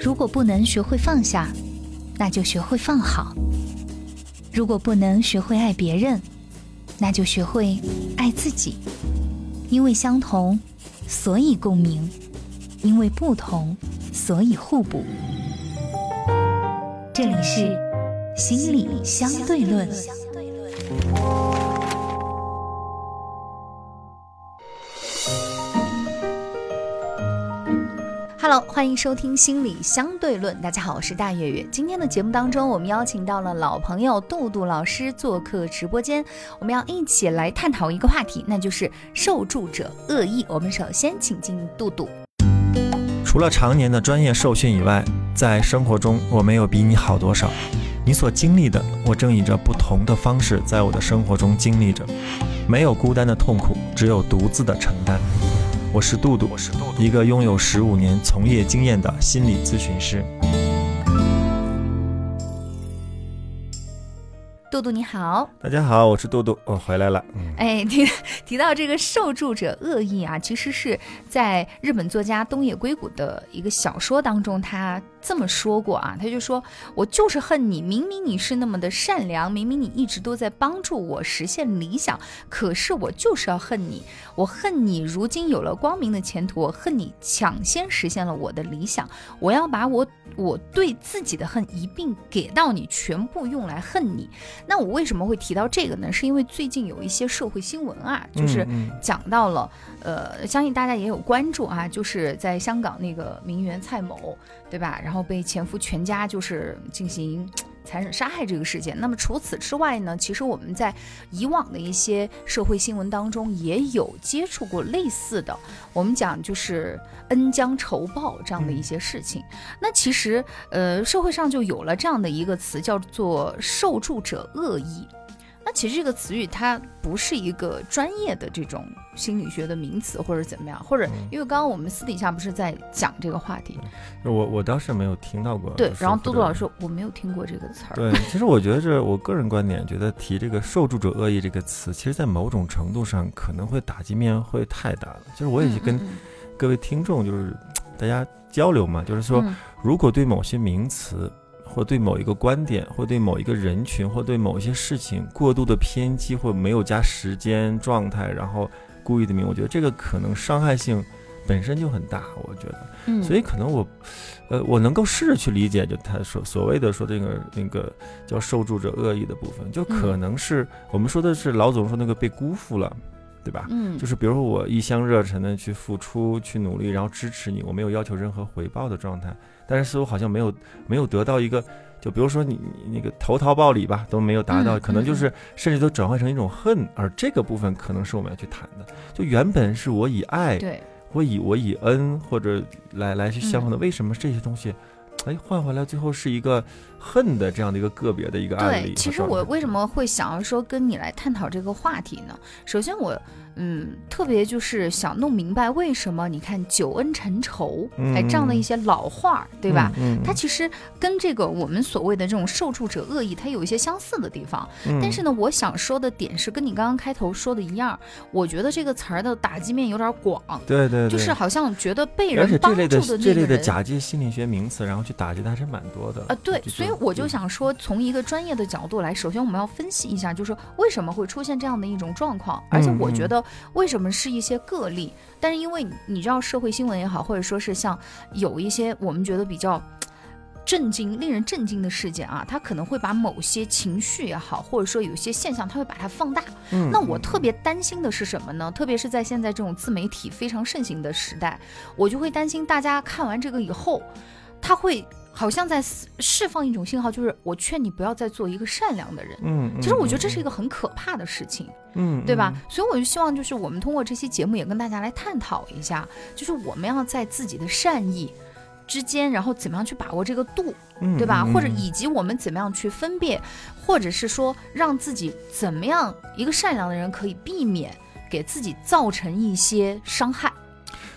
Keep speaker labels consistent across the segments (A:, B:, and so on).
A: 如果不能学会放下，那就学会放好；如果不能学会爱别人，那就学会爱自己。因为相同，所以共鸣；因为不同，所以互补。这里是心理相对论。欢迎收听心理相对论。大家好，我是大月月。今天的节目当中，我们邀请到了老朋友杜杜老师做客直播间，我们要一起来探讨一个话题，那就是受助者恶意。我们首先请进杜杜。
B: 除了常年的专业受训以外，在生活中我没有比你好多少。你所经历的，我正以着不同的方式在我的生活中经历着。没有孤单的痛苦，只有独自的承担。我是杜杜，一个拥有十五年从业经验的心理咨询师。
A: 杜杜你好，
B: 大家好，我是杜杜，我回来了。
A: 哎，提提到这个受助者恶意啊，其实是在日本作家东野圭吾的一个小说当中，他。这么说过啊，他就说我就是恨你，明明你是那么的善良，明明你一直都在帮助我实现理想，可是我就是要恨你，我恨你如今有了光明的前途，我恨你抢先实现了我的理想，我要把我我对自己的恨一并给到你，全部用来恨你。那我为什么会提到这个呢？是因为最近有一些社会新闻啊，就是讲到了，呃，相信大家也有关注啊，就是在香港那个名媛蔡某。对吧？然后被前夫全家就是进行残忍杀害这个事件。那么除此之外呢？其实我们在以往的一些社会新闻当中也有接触过类似的，我们讲就是恩将仇报这样的一些事情。那其实呃，社会上就有了这样的一个词，叫做受助者恶意。那其实这个词语它不是一个专业的这种心理学的名词，或者怎么样，或者因为刚刚我们私底下不是在讲这个话题，
B: 我我倒是没有听到过。
A: 对，然后杜杜老师我没有听过这个词儿。
B: 对，其实我觉得这我个人观点，觉得提这个受助者恶意这个词，其实在某种程度上可能会打击面会太大了。就是我也跟各位听众就是大家交流嘛，就是说如果对某些名词。或对某一个观点，或对某一个人群，或对某一些事情过度的偏激，或没有加时间状态，然后故意的名，我觉得这个可能伤害性本身就很大。我觉得，嗯，所以可能我，呃，我能够试着去理解，就他说所谓的说这个那个叫受助者恶意的部分，就可能是我们说的是老总说那个被辜负了，对吧？嗯，就是比如说我一腔热忱的去付出、去努力，然后支持你，我没有要求任何回报的状态。但是似乎好像没有没有得到一个，就比如说你你那个投桃报李吧，都没有达到，可能就是甚至都转换成一种恨，而这个部分可能是我们要去谈的。就原本是我以爱，
A: 对，
B: 我以我以恩或者来来去相逢的，为什么这些东西，哎换回来最后是一个恨的这样的一个个别的一个案
A: 例？对，其实我为什么会想要说跟你来探讨这个话题呢？首先我。嗯，特别就是想弄明白为什么你看“久恩成仇”哎这样的一些老话，对吧？嗯，它其实跟这个我们所谓的这种受助者恶意，它有一些相似的地方。但是呢，我想说的点是跟你刚刚开头说的一样，我觉得这个词儿的打击面有点广。
B: 对对，
A: 就是好像觉得被人帮助的
B: 那个这类的假借心理学名词，然后去打击的还是蛮多的。
A: 啊，对，所以我就想说，从一个专业的角度来，首先我们要分析一下，就是为什么会出现这样的一种状况，而且我觉得。为什么是一些个例？但是因为你知道，社会新闻也好，或者说是像有一些我们觉得比较震惊、令人震惊的事件啊，它可能会把某些情绪也好，或者说有些现象，它会把它放大。嗯，那我特别担心的是什么呢？特别是在现在这种自媒体非常盛行的时代，我就会担心大家看完这个以后，他会。好像在释放一种信号，就是我劝你不要再做一个善良的人。嗯，其实我觉得这是一个很可怕的事情。嗯，对吧？所以我就希望，就是我们通过这期节目也跟大家来探讨一下，就是我们要在自己的善意之间，然后怎么样去把握这个度，对吧？或者以及我们怎么样去分辨，或者是说让自己怎么样一个善良的人可以避免给自己造成一些伤害。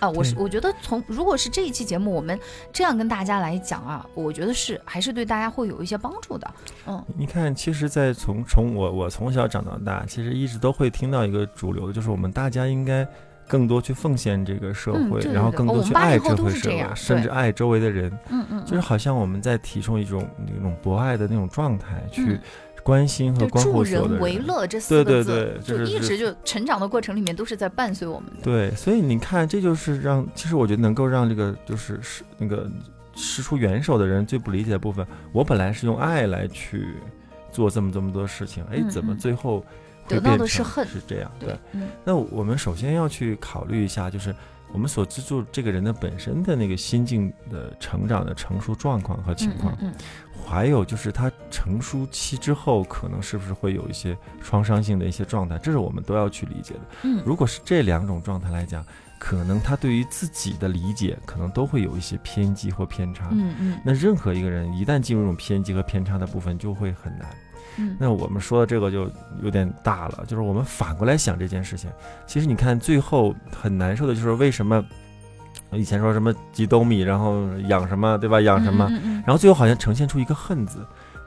A: 啊，我是我觉得从如果是这一期节目，我们这样跟大家来讲啊，我觉得是还是对大家会有一些帮助的。嗯，
B: 你看，其实，在从从我我从小长到大，其实一直都会听到一个主流的，就是我们大家应该更多去奉献这个社会，然后更多去爱这
A: 零后都是
B: 回社会，甚至爱周围的人，
A: 嗯嗯，
B: 就是好像我们在提倡一种那种博爱的那种状态，去
A: 嗯
B: 关心和
A: 助
B: 关护所有的
A: 人为。乐这四个字，
B: 对，就
A: 一直就成长的过程里面都是在伴随我们的。
B: 对，所以你看，这就是让，其实我觉得能够让这个就是是那个施出援手的人最不理解的部分。我本来是用爱来去做这么这么多事情，哎，怎么最后会
A: 得到的是恨
B: 是这样？对。
A: 嗯
B: 那我们首先要去考虑一下，就是我们所资助这个人的本身的那个心境的成长的成熟状况和情况，
A: 嗯嗯
B: 还有就是他成熟期之后，可能是不是会有一些创伤性的一些状态，这是我们都要去理解的。
A: 嗯
B: 如果是这两种状态来讲，可能他对于自己的理解可能都会有一些偏激或偏差。
A: 嗯嗯
B: 那任何一个人一旦进入这种偏激和偏差的部分，就会很难。
A: 嗯
B: 那我们说的这个就有点大了，就是我们反过来想这件事情。其实你看，最后很难受的就是为什么以前说什么几斗米，然后养什么，对吧？养什么，
A: 嗯嗯嗯
B: 然后最后好像呈现出一个恨字。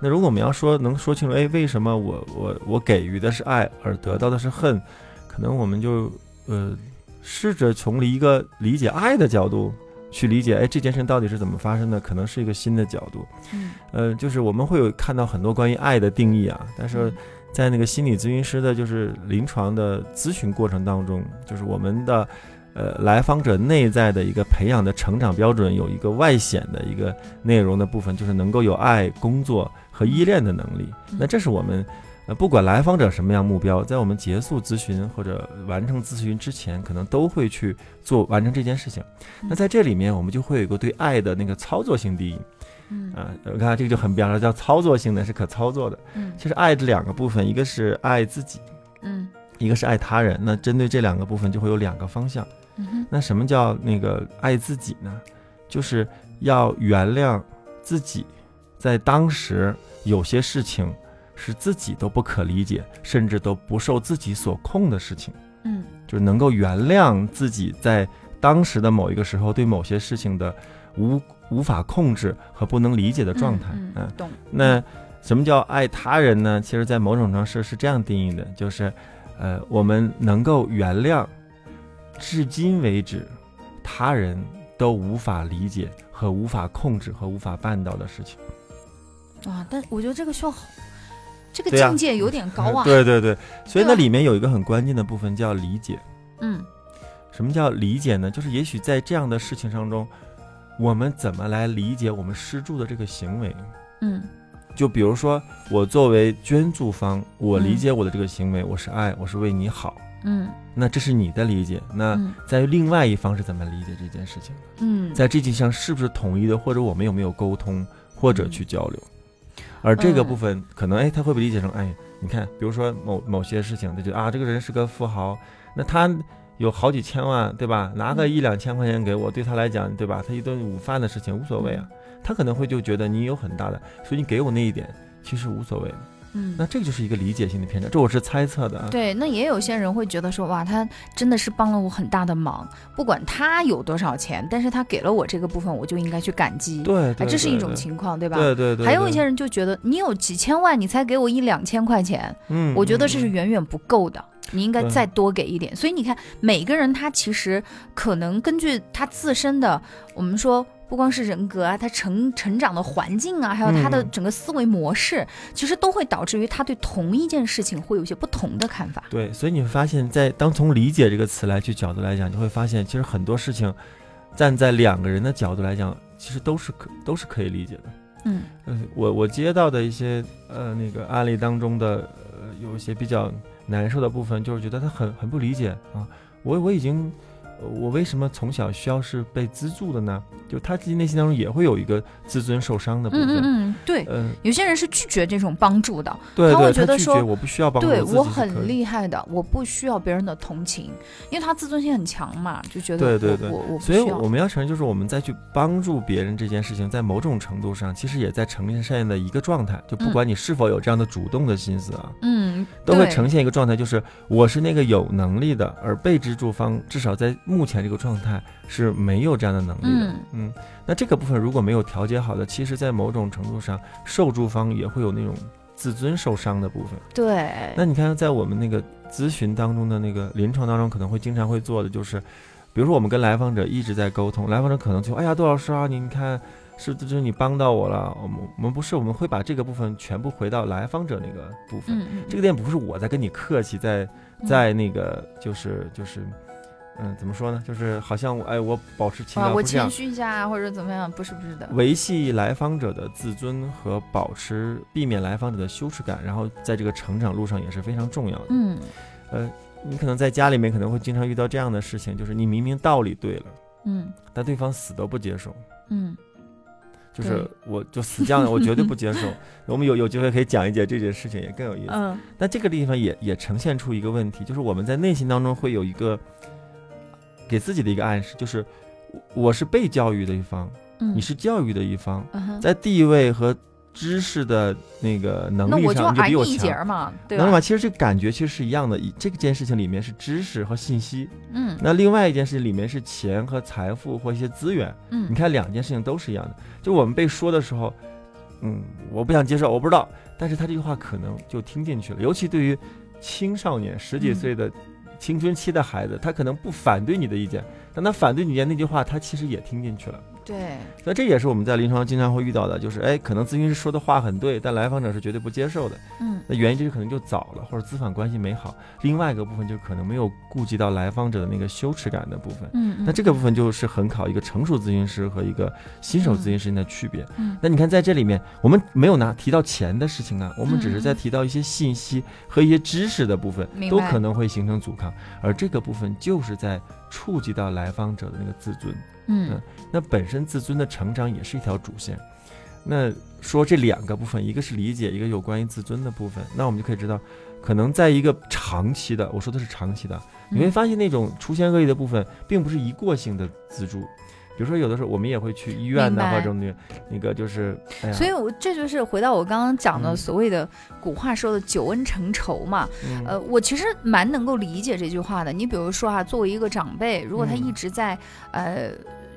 B: 那如果我们要说能说清楚，哎，为什么我我我给予的是爱，而得到的是恨，可能我们就呃试着从一个理解爱的角度去理解，哎，这件事到底是怎么发生的，可能是一个新的角度。
A: 嗯
B: 呃，就是我们会有看到很多关于爱的定义啊，但是在那个心理咨询师的，就是临床的咨询过程当中，就是我们的呃来访者内在的一个培养的成长标准，有一个外显的一个内容的部分，就是能够有爱、工作和依恋的能力。那这是我们。呃，不管来访者什么样目标，在我们结束咨询或者完成咨询之前，可能都会去做完成这件事情。那在这里面，我们就会有一个对爱的那个操作性定义。
A: 嗯
B: 啊，我看这个就很标了，叫操作性的，是可操作的。
A: 嗯
B: 其实爱的两个部分，一个是爱自己，
A: 嗯
B: 一个是爱他人。那针对这两个部分，就会有两个方向。
A: 嗯哼
B: 那什么叫那个爱自己呢？就是要原谅自己，在当时有些事情是自己都不可理解，甚至都不受自己所控的事情，
A: 嗯
B: 就是能够原谅自己在当时的某一个时候对某些事情的无无法控制和不能理解的状态。
A: 嗯
B: 嗯
A: 懂
B: 那什么叫爱他人呢？其实，在某种程度上是是这样定义的，就是，呃，我们能够原谅，至今为止，他人都无法理解和无法控制和无法办到的事情。
A: 啊，但我觉得这个需要好，这个境界有点高啊。
B: 对对对，所以那里面有一个很关键的部分叫理解。
A: 嗯
B: 什么叫理解呢？就是也许在这样的事情当中，我们怎么来理解我们施助的这个行为？
A: 嗯
B: 就比如说，我作为捐助方，我理
A: 嗯
B: 解我的这个行为，我是爱，我是为你好。
A: 嗯
B: 那这是你的理解，那
A: 嗯
B: 在于另外一方是怎么理解这件事情的？
A: 嗯，
B: 在这件事上是不是统一的，或者我们有没有沟通，或者
A: 嗯
B: 去交流？而这个
A: 嗯
B: 部分可能，哎，他会被理解成，哎，你看，比如说某某些事情，他觉得啊，这个人是个富豪，那他有好几千万，对吧？拿个
A: 嗯
B: 一两千块钱给我，对他来讲，对吧？他一顿午饭的事情无所谓啊，他可能会就觉得你有很大的，所以你给我那一点其实无所谓。
A: 嗯
B: 那这个就是一个理解性的偏差，这我是猜测的啊。
A: 对，那也有些人会觉得说，哇，他真的是帮了我很大的忙，不管他有多少钱，但是他给了我这个部分，我就应该去感激。
B: 对
A: 这是一种情况，对吧？
B: 对对对，
A: 还有一些人就觉得你有几千万，你才给我一两千块钱，
B: 嗯，
A: 我觉得
B: 嗯
A: 这是远远不够的，你应该再多给一点。所以你看，每个人他其实可能根据他自身的，我们说不光是人格啊，他成成长的环境啊，还有他的
B: 嗯
A: 整个思维模式，其实都会导致于他对同一件事情会有一些不同的看法。
B: 对，所以你会发现在当从理解这个词来去角度来讲，你会发现其实很多事情，站在两个人的角度来讲，其实都是可都是可以理解的。
A: 嗯
B: 嗯，我我接到的一些呃那个案例当中的呃有一些比较难受的部分，就是觉得他很很不理解啊，我我已经。呃我为什么从小需要是被资助的呢？就他自己内心当中也会有一个自尊受伤的部分。
A: 嗯嗯嗯，对。
B: 嗯，
A: 有些人是拒绝这种帮助的，
B: 对对，
A: 他会觉得说
B: 我不需要帮助，
A: 对我很厉害的，我不需要别人的同情，因为他自尊心很强嘛，就觉得
B: 对对对
A: 我我我
B: 所以我们要承认，就是我们再去帮助别人这件事情，在某种程度上，其实也在呈现的一个状态。就不管你是否有这样的主动的心思啊，
A: 嗯，
B: 都会呈现一个状态，就是我是那个有能力的，而被资助方至少在目前这个状态是没有这样的能力的。
A: 嗯
B: 嗯，那这个部分如果没有调节好的，其实在某种程度上，受助方也会有那种自尊受伤的部分。
A: 对，
B: 那你看，在我们那个咨询当中的那个临床当中，可能会经常会做的就是，比如说我们跟来访者一直在沟通，来访者可能就哎呀，杜老师啊，你看。是，就是你帮到我了。我们我们不是，我们会把这个部分全部回到来访者那个部分。
A: 嗯嗯。
B: 这个店不是我在跟你客气，在在那个就是就是，嗯，怎么说呢？就是好像哎，我保持情感，
A: 我谦虚一下或者怎么样？不是不是的。
B: 维系来访者的自尊和保持避免来访者的羞耻感，然后在这个成长路上也是非常重要的。
A: 嗯。
B: 呃，你可能在家里面可能会经常遇到这样的事情，就是你明明道理对了，
A: 嗯，
B: 但对方死都不接受。
A: 嗯。
B: 就是我就死犟，我绝对不接受。我们有有机会可以讲一讲这件事情，也更有意思。
A: 嗯，
B: 但这个地方也也呈现出一个问题，就是我们在内心当中会有一个给自己的一个暗示，就是我是被教育的一方，嗯你是教育的一方，在地位和。知识的那个能力上，你就比我强
A: 嘛，对
B: 吧？其实这感觉其实是一样的。这件事情里面是知识和信息，
A: 嗯，
B: 那另外一件事情里面是钱和财富或一些资源，
A: 嗯，
B: 你看两件事情都是一样的。就我们被说的时候，嗯，我不想接受，我不知道，但是他这句话可能就听进去了。尤其对于青少年十几岁的青春期的孩子，他可能不反对你的意见，但他反对你的那句话，他其实也听进去了。
A: 对，
B: 那这也是我们在临床经常会遇到的，就是哎，可能咨询师说的话很对，但来访者是绝对不接受的。
A: 嗯，
B: 那原因就是可能就早了，或者咨访关系没好。另外一个部分就可能没有顾及到来访者的那个羞耻感的部分。
A: 嗯，
B: 那这个部分就是很考一个成熟咨询师和一个新手咨询师的区别。
A: 嗯，
B: 那你看在这里面，我们没有拿提到钱的事情啊，我们只是在提到一些信息和一些知识的部分，都可能会形成阻抗，而这个部分就是在触及到来访者的那个自尊。
A: 嗯，
B: 那本身自尊的成长也是一条主线。那说这两个部分，一个是理解，一个有关于自尊的部分。那我们就可以知道，可能在一个长期的，我说的是长期的，你会发现那种出现恶意的部分，并不是一过性的自助。比如说，有的时候我们也会去医院的或者那那个就是，
A: 所以，我这就是回到我刚刚讲的所谓的古话说的“久恩成仇”嘛。呃，我其实蛮能够理解这句话的。你比如说啊，作为一个长辈，如果他一直在呃。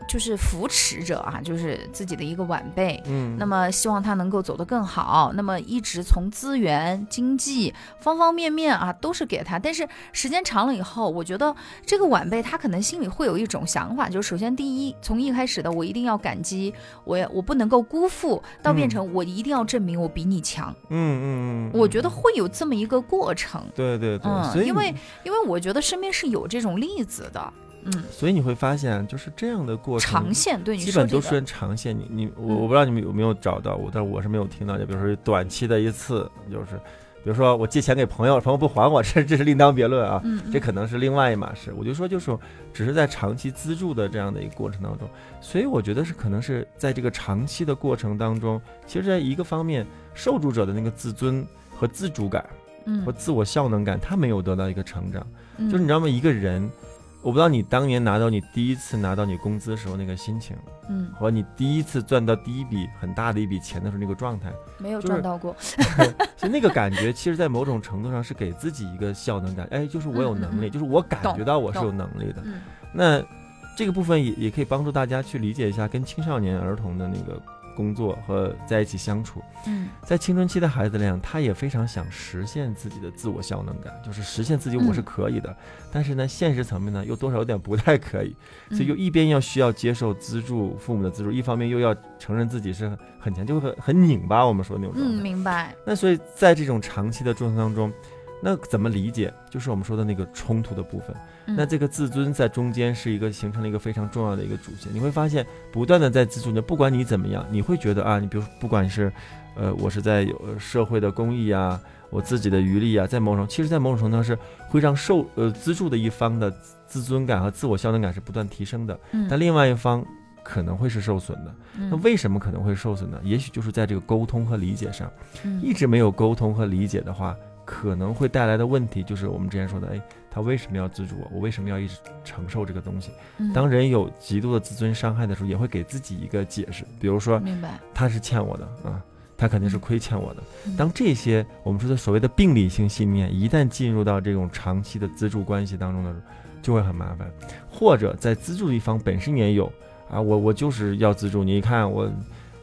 A: 就是扶持者啊，就是自己的一个晚辈，
B: 嗯，
A: 那么希望他能够走得更好，那么一直从资源、经济方方面面啊，都是给他。但是时间长了以后，我觉得这个晚辈他可能心里会有一种想法，就是首先第一，从一开始的我一定要感激，我我不能够辜负，到变成我一定要证明我比你强，
B: 嗯嗯嗯，
A: 我觉得会有这么一个过程，
B: 对对对，
A: 嗯，因为因为我觉得身边是有这种例子的。嗯，
B: 所以你会发现，就是这样的过程，
A: 长线对，
B: 基本都是长线。你你我我不知道你们有没有找到我，但是我是没有听到。就比如说短期的一次，就是比如说我借钱给朋友，朋友不还我，这这是另当别论啊。
A: 嗯，
B: 这可能是另外一码事。我就说，就是只是在长期资助的这样的一个过程当中，所以我觉得是可能是在这个长期的过程当中，其实在一个方面，受助者的那个自尊和自主感，
A: 嗯，
B: 和自我效能感，他没有得到一个成长。就是你知道吗？一个人。我不知道你当年拿到你第一次拿到你工资时候那个心情，
A: 嗯，
B: 和你第一次赚到第一笔很大的一笔钱的时候那个状态，
A: 没有赚到过，
B: 所以那个感觉，其实，在某种程度上是给自己一个效能感，哎，就是我有能力，就是我感觉到我是有能力的。那这个部分也也可以帮助大家去理解一下跟青少年儿童的那个。工作和在一起相处，
A: 嗯，
B: 在青春期的孩子那样，他也非常想实现自己的自我效能感，就是实现自己我是可以的。但是呢，现实层面呢，又多少有点不太可以，所以又一边要需要接受资助父母的资助，一方面又要承认自己是很强，就会很很拧巴。我们说那种
A: 嗯，明白。
B: 那所以在这种长期的状态当中。那怎么理解？就是我们说的那个冲突的部分。那这个自尊在中间是一个形成了一个非常重要的一个主线。你会发现，不断的在自尊的，不管你怎么样，你会觉得啊，你比如不管是，呃，我是在有社会的公益啊，我自己的余力啊，在某种，其实，在某种程度上是会让受呃资助的一方的自尊感和自我效能感是不断提升的。但另外一方可能会是受损的。那为什么可能会受损呢？也许就是在这个沟通和理解上，一直没有沟通和理解的话。可能会带来的问题就是我们之前说的，哎，他为什么要资助我？我为什么要一直承受这个东西？当人有极度的自尊伤害的时候，也会给自己一个解释，比如说，
A: 明白，
B: 他是欠我的啊，他肯定是亏欠我的。当这些我们说的所谓的病理性信念一旦进入到这种长期的资助关系当中的时候，就会很麻烦。或者在资助一方本身也有啊，我我就是要资助你，看我，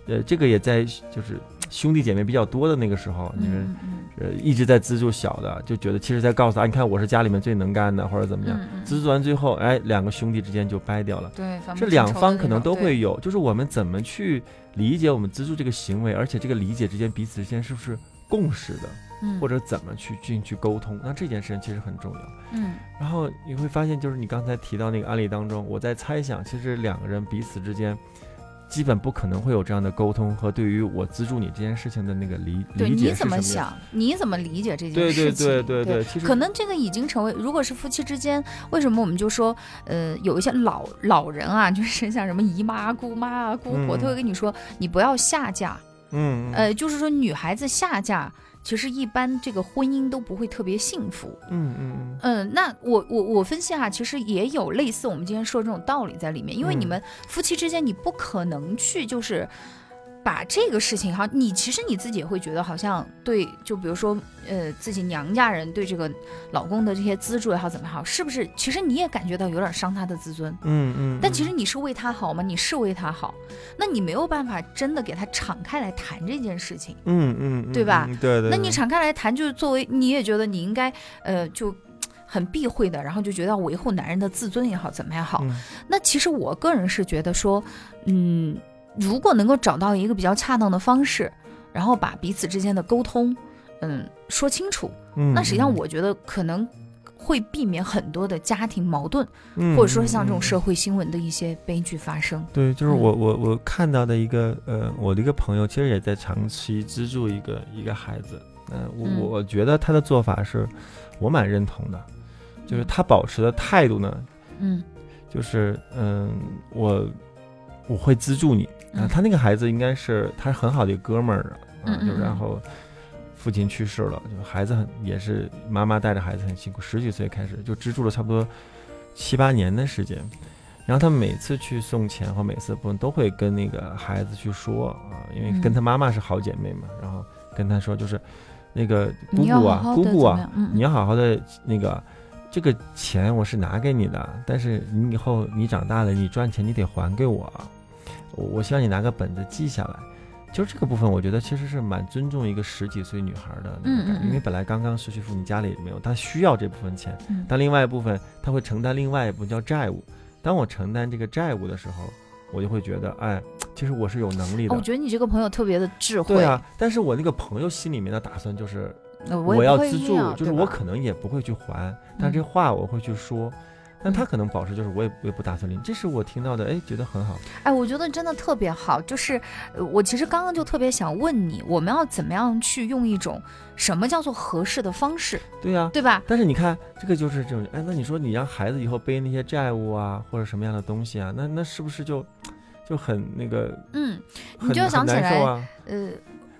B: 呃，这个也在就是。兄弟姐妹比较多的那个时候，你们
A: 嗯嗯
B: 呃一直在资助小的，就觉得其实在告诉他，你看我是家里面最能干的，或者怎么样。资助完最后，哎，两个兄弟之间就掰掉了。
A: 对，
B: 这两方可能都会有，就是我们怎么去理解我们资助这个行为，而且这个理解之间彼此之间是不是共识的，
A: 嗯
B: 或者怎么去进去沟通，那这件事情其实很重要。
A: 嗯
B: 然后你会发现，就是你刚才提到那个案例当中，我在猜想，其实两个人彼此之间。基本不可能会有这样的沟通和对于我资助你这件事情的那个理
A: 对，
B: 理解
A: 你怎么？想？你怎么理解这件事情？
B: 对对对，其实
A: 可能这个已经成为，如果是夫妻之间，为什么我们就说，呃，有一些老老人啊，就是像什么姨妈、姑妈啊、姑婆，
B: 嗯
A: 他会跟你说，你不要下嫁，
B: 嗯嗯
A: 呃，就是说女孩子下嫁，其实一般这个婚姻都不会特别幸福。
B: 嗯嗯嗯
A: 嗯，那我我我分析哈，其实也有类似我们今天说的这种道理在里面，因为你
B: 嗯
A: 们夫妻之间，你不可能去就是把这个事情哈，你其实你自己也会觉得好像对，就比如说呃自己娘家人对这个老公的这些资助也好怎么好，是不是？其实你也感觉到有点伤他的自尊。
B: 嗯嗯，
A: 但其实你是为他好吗？你是为他好，那你没有办法真的给他敞开来谈这件事情。
B: 嗯嗯嗯
A: 对吧
B: 嗯对对，对
A: 那你敞开来谈，就是作为你也觉得你应该，呃，就很避讳的，然后就觉得要维护男人的自尊也好，怎么也好。
B: 嗯
A: 那其实我个人是觉得说，嗯，如果能够找到一个比较恰当的方式，然后把彼此之间的沟通，嗯，说清楚，
B: 嗯，
A: 那实际上
B: 嗯
A: 我觉得可能。会避免很多的家庭矛盾，
B: 嗯
A: 或者说像这种
B: 嗯
A: 社会新闻的一些悲剧发生。
B: 对，就是
A: 嗯
B: 我我我看到的一个呃，我的一个朋友，其实也在长期资助一个一个孩子。呃，我
A: 嗯
B: 我我觉得他的做法是我蛮认同的，就是他保持的态度呢，
A: 嗯
B: 就是嗯，我我会资助你。啊
A: 嗯，
B: 他那个孩子应该是他是很好的一个哥们儿啊，就
A: 嗯嗯嗯。
B: 然后父亲去世了，就孩子很也是妈妈带着孩子很辛苦，十几岁开始就资助了差不多七八年的时间。然后他每次去送钱或每次不都会跟那个孩子去说啊，因为
A: 嗯。
B: 跟他妈妈是好姐妹嘛，然后跟他说就是那个姑姑啊，
A: 好好
B: 姑姑啊，你要好好的那个，这个钱我是拿给你的，但是你以后你长大了，你赚钱你得还给我，我我希望你拿个本子记下来。就是这个部分，我觉得其实是蛮尊重一个十几岁女孩的那种感觉，因为本来刚刚失去父母，家里也没有，她需要这部分钱，
A: 嗯
B: 但另外一部分她会承担另外一部分叫债务。当我承担这个债务的时候，我就会觉得，哎，其实我是有能力的
A: 哦我。觉得你这个朋友特别的智慧。
B: 对啊，但是我那个朋友心里面的打算就是，
A: 呃，
B: 我要资助，就是我可能也不会去还，但
A: 嗯
B: 这话我会去说。但他
A: 嗯
B: 可能保持就是我也我也不打算理你，这是我听到的，哎，觉得很好。
A: 哎，我觉得真的特别好，就是呃我其实刚刚就特别想问你，我们要怎么样去用一种什么叫做合适的方式，
B: 对呀、
A: 对吧？
B: 但是你看，这个就是这种，哎，那你说你让孩子以后背那些债务啊，或者什么样的东西啊，那那是不是就就很那个
A: 嗯，你就要想起来？呃，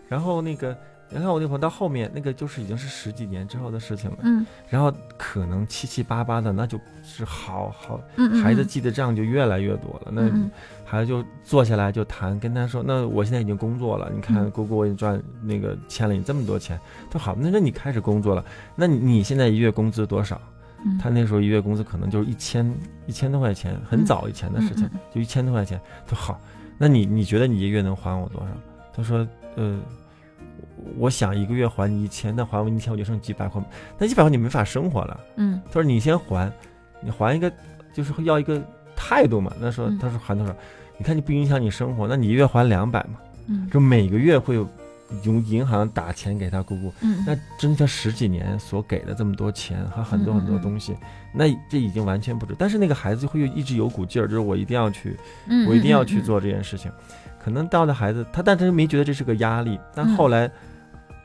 B: 然后那个，你看我那朋友到后面那个就是已经是十几年之后的事情了，
A: 嗯
B: 然后可能七七八八的，那就是好好
A: 嗯嗯，
B: 孩子
A: 嗯
B: 记的账就越来越多了，那。
A: 嗯
B: 孩子就坐下来就谈，跟他说：“那我现在已经工作了，你看
A: 嗯
B: 姑姑我已经赚那个欠了你这么多钱。”他说：“好，那那你开始工作了，那你你现在一月工资多少？”
A: 嗯
B: 他那时候一月工资可能就是一千一千多块钱，很早以前的事情，就一千多块钱。他说：“好，那你你觉得你一个月能还我多少？”他说：“呃，我想一个月还你一千，那还完一千我就剩几百块，那几百块你没法生活了。”
A: 嗯
B: 他说：“你先还，你还一个就是要一个态度嘛。”那说
A: 嗯
B: 他说还多少？你看你不影响你生活，那你一月还两百嘛？
A: 嗯
B: 就每个月会有用银行打钱给他姑姑，
A: 嗯，
B: 那真的十几年所给的这么多钱和很多很多东西，那这已经完全不止。但是那个孩子会有一直有股劲儿，就是我一定要去，
A: 嗯
B: 我一定要去做这件事情。可能到的孩子他，但他没觉得这是个压力，但
A: 嗯
B: 后来。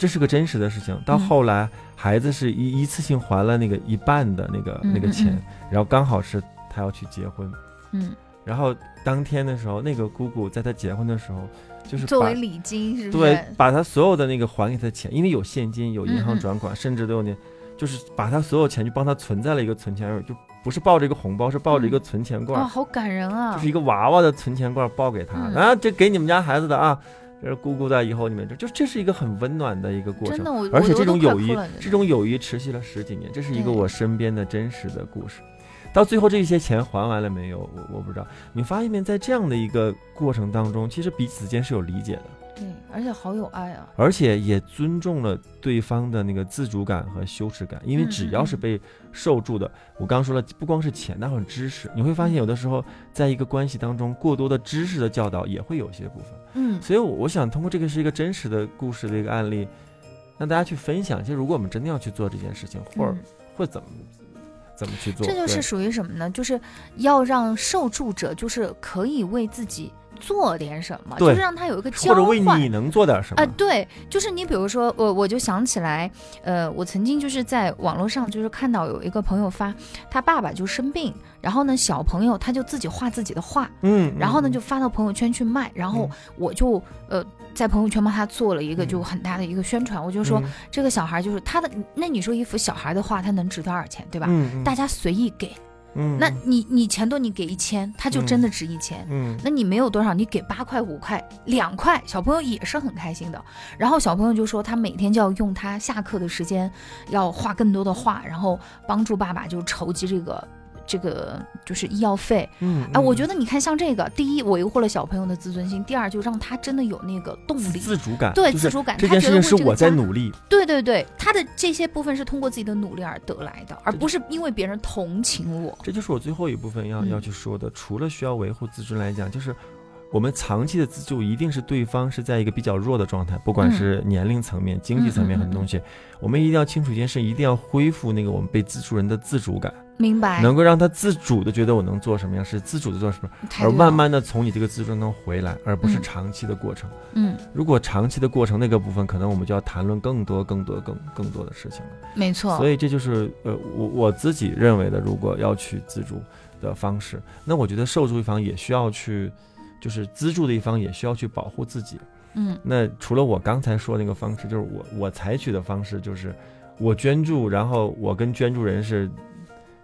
B: 这是个真实的事情。到
A: 嗯
B: 后来，孩子是一一次性还了那个一半的那个那个钱
A: 嗯，
B: 然后刚好是他要去结婚，
A: 嗯，
B: 然后当天的时候，那个姑姑在他结婚的时候，就是把
A: 作为礼金是不是？
B: 对，把他所有的那个还给他的钱，因为有现金，有银行转款，甚至都有那，就是把他所有钱就帮他存在了一个存钱，就不是抱着一个红包，是抱着一个存钱罐，
A: 哇，好感人啊！
B: 就是一个娃娃的存钱罐抱给他，
A: 嗯
B: 啊，这给你们家孩子的啊。这是姑姑在，以后你们这就这是一个很温暖的一个过程
A: 真的，，我
B: 而且这种友谊这种友谊持续了十几年，这是一个我身边的真实的故事。到最后这些钱还完了没有？我我不知道。你发现没，在这样的一个过程当中，其实彼此间是有理解的，
A: 对，而且好有爱啊。
B: 而且也尊重了对方的那个自主感和羞耻感，因为只要是被受助的，我刚刚说了，不光是钱，那还有知识。你会发现，有的时候在一个关系当中，过多的知识的教导也会有些部分。
A: 嗯，
B: 所以我想通过这个是一个真实的故事的一个案例，让大家去分享。其实，如果我们真的要去做这件事情，或者会怎么怎么去做，
A: 这就是属于什么呢？就是要让受助者就是可以为自己。做点什么，就是让他有一个交
B: 换，或者为你能做点什么
A: 啊？对，就是你比如说，我我就想起来，呃，我曾经就是在网络上就是看到有一个朋友发，他爸爸就生病，然后呢，小朋友他就自己画自己的画，
B: 嗯，
A: 然后呢就发到朋友圈去卖，然后我就呃在朋友圈帮他做了一个就很大的一个宣传，我就说这个小孩就是他的，那你说一幅小孩的画他能值多少钱，对吧？
B: 嗯，
A: 大家随意给。
B: 嗯，
A: 那你你钱多，你给一千，他就真的值一千。
B: 嗯，
A: 那你没有多少，你给八块、五块、两块，小朋友也是很开心的。然后小朋友就说，他每天就要用他下课的时间，要画更多的画，然后帮助爸爸就筹集这个。这个就是医药费，
B: 嗯，
A: 哎，我觉得你看像这个，第一维护了小朋友的自尊心，第二就让他真的有那个动力、
B: 自主感，
A: 对自主感。
B: 这件事情是我在努力，
A: 对对对，他的这些部分是通过自己的努力而得来的，而不是因为别人同情我。
B: 这就是我最后一部分要要去说的，除了需要维护自尊来讲，就是我们长期的自助一定是对方是在一个比较弱的状态，不管是年龄层面、经济层面很多东西，我们一定要清楚一件事，一定要恢复那个我们被资助人的自主感。
A: 明白，
B: 能够让他自主的觉得我能做什么样，是自主的做什么，而慢慢的从你这个自助中回来，而不是长期的过程。
A: 嗯，
B: 如果长期的过程那个部分，可能我们就要谈论更多、更多、更更多的事情了。
A: 没错。
B: 所以这就是呃，我我自己认为的，如果要去自助的方式，那我觉得受助一方也需要去，就是资助的一方也需要去保护自己。
A: 嗯，
B: 那除了我刚才说那个方式，就是我我采取的方式，就是我捐助，然后我跟捐助人是。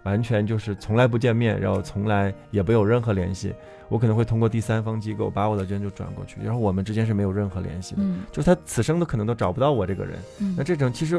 B: 完全就是从来不见面，然后从来也没有任何联系。我可能会通过第三方机构把我的捐助转过去，然后我们之间是没有任何联系的。
A: 嗯，
B: 就是他此生都可能都找不到我这个人。
A: 嗯，
B: 那这种其实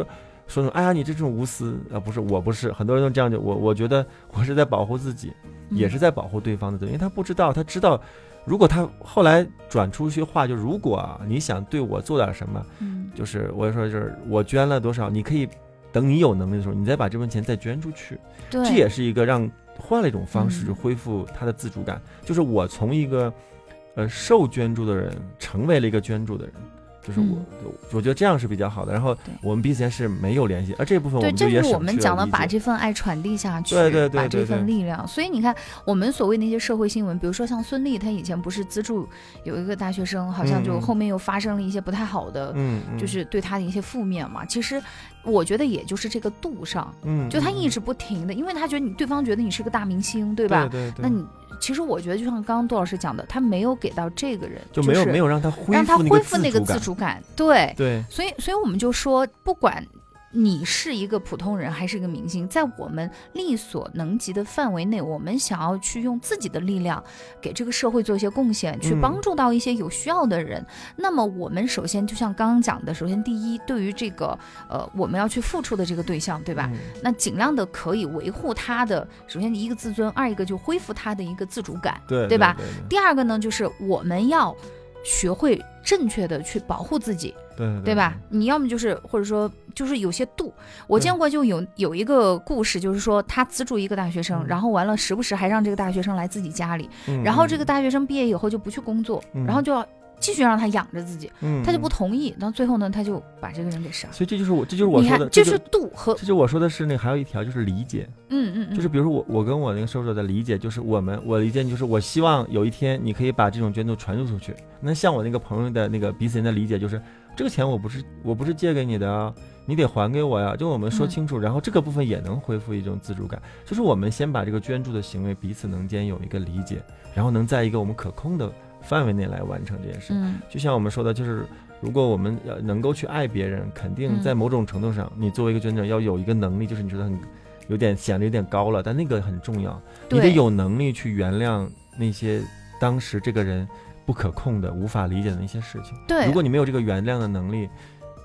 B: 说说，哎呀，你这种无私啊，不是，我不是，很多人都这样就我，我觉得我是在保护自己，也是在保护对方的，因为他不知道，他知道，如果他后来转出去话，就如果啊，你想对我做点什么，
A: 嗯，
B: 就是我说就是我捐了多少，你可以。等你有能力的时候，你再把这份钱再捐出去，
A: 这
B: 也是一个让换了一种方式恢复他的自主感。就是我从一个呃受捐助的人，成为了一个捐助的人。就是我，我觉得这样是比较好的。然后我们彼此间是没有联系，而这部分我们
A: 就
B: 也
A: 是我们讲的把这份爱传递下去，
B: 对对
A: 对，把这份力量。所以你看，我们所谓那些社会新闻，比如说像孙俪，她以前不是资助有一个大学生，好像就后面又发生了一些不太好的，
B: 嗯，
A: 就是对她的一些负面嘛。其实我觉得也就是这个度上，
B: 嗯，
A: 就她一直不停的，因为她觉得你对方觉得你是个大明星，
B: 对
A: 吧？
B: 对对。
A: 那你。其实我觉得，就像刚刚杜老师讲的，他没有给到这个人，
B: 就没有没有
A: 让
B: 他恢复
A: 让他恢
B: 复
A: 那个自主感，对
B: 对。
A: 所以所以我们就说，不管。你是一个普通人还是一个明星，在我们力所能及的范围内，我们想要去用自己的力量给这个社会做一些贡献，去帮助到一些有需要的人。那么，我们首先就像刚刚讲的，首先第一，对于这个呃我们要去付出的这个对象，对吧？那尽量的可以维护他的，首先一个自尊，二一个就恢复他的一个自主感，
B: 对
A: 对吧？
B: 第
A: 二个呢，就是我们要学会正确的去保护自己。
B: 对
A: 对吧？你要么就是或者说就是有些度。我见过就有有一个故事，就是说他资助一个大学生，然后完了时不时还让这个大学生来自己家里，然后这个大学生毕业以后就不去工作，然后就要。继续让他养着自己，他就不同意，到最后呢，他就把这个人给杀了。
B: 所以这就是我，这就是我说的，
A: 这是度和。
B: 这就我说的是那还有一条就是理解，
A: 嗯嗯，
B: 就是比如说我我跟我那个受助者的理解就是我们我理解就是我希望有一天你可以把这种捐助传输出去。那像我那个朋友的那个彼此人的理解就是这个钱我不是我不是借给你的啊，你得还给我呀。就我们说清楚，然后这个部分也能恢复一种自主感。就是我们先把这个捐助的行为彼此能间有一个理解，然后能在一个我们可控的。范围内来完成这件事，
A: 嗯，
B: 就像我们说的，就是如果我们要能够去爱别人，肯定在某种程度上，你作为一个捐者要有一个能力，就是你觉得很有点显得有点高了，但那个很重要，你得有能力去原谅那些当时这个人不可控的、无法理解的一些事情。
A: 对，
B: 如果你没有这个原谅的能力。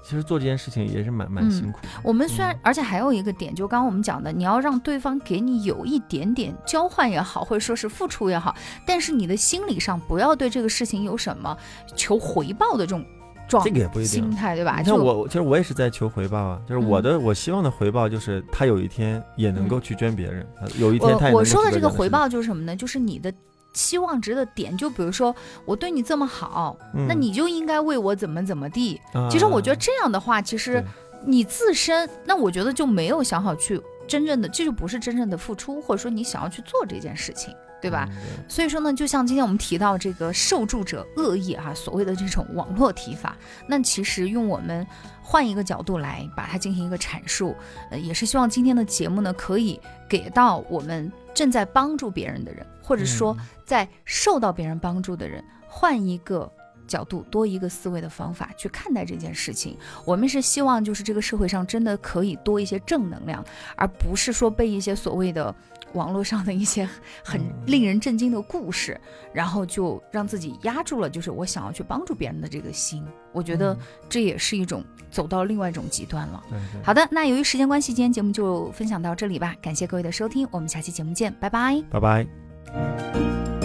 B: 其实做这件事情也是蛮蛮辛苦。
A: 我们虽然，而且还有一个点，就刚刚我们讲的，你要让对方给你有一点点交换也好，或者说是付出也好，但是你的心理上不要对这个事情有什么求回报的这种状
B: 这个也不一定
A: 心态，对吧？
B: 你像我，其实我也是在求回报啊，就是我
A: 嗯
B: 的、我希望的回报就是他有一天也能够去捐别人，呃有一天
A: 我
B: 他也能够
A: 我说的这个回报就是什么呢？就是你的期望值的点，就比如说我对你这么好，
B: 嗯。
A: 那你就应该为我怎么怎么地。
B: 啊。
A: 其实我觉得这样的话，其实你自身，那我觉得就没有想好去真正的，这就不是真正的付出，或者说你想要去做这件事情，对吧？
B: 嗯
A: 所以说呢，就像今天我们提到这个受助者恶意啊，所谓的这种网络提法，那其实用我们换一个角度来把它进行一个阐述，呃，也是希望今天的节目呢，可以给到我们正在帮助别人的人，或者说
B: 嗯
A: 在受到别人帮助的人，换一个。角度多一个思维的方法去看待这件事情，我们是希望就是这个社会上真的可以多一些正能量，而不是说被一些所谓的网络上的一些很
B: 嗯
A: 令人震惊的故事，然后就让自己压住了，就是我想要去帮助别人的这个心。我觉得
B: 嗯
A: 这也是一种走到另外一种极端了。
B: 对对
A: 好的，那由于时间关系，今天节目就分享到这里吧，感谢各位的收听，我们下期节目见，拜拜。
B: 拜拜。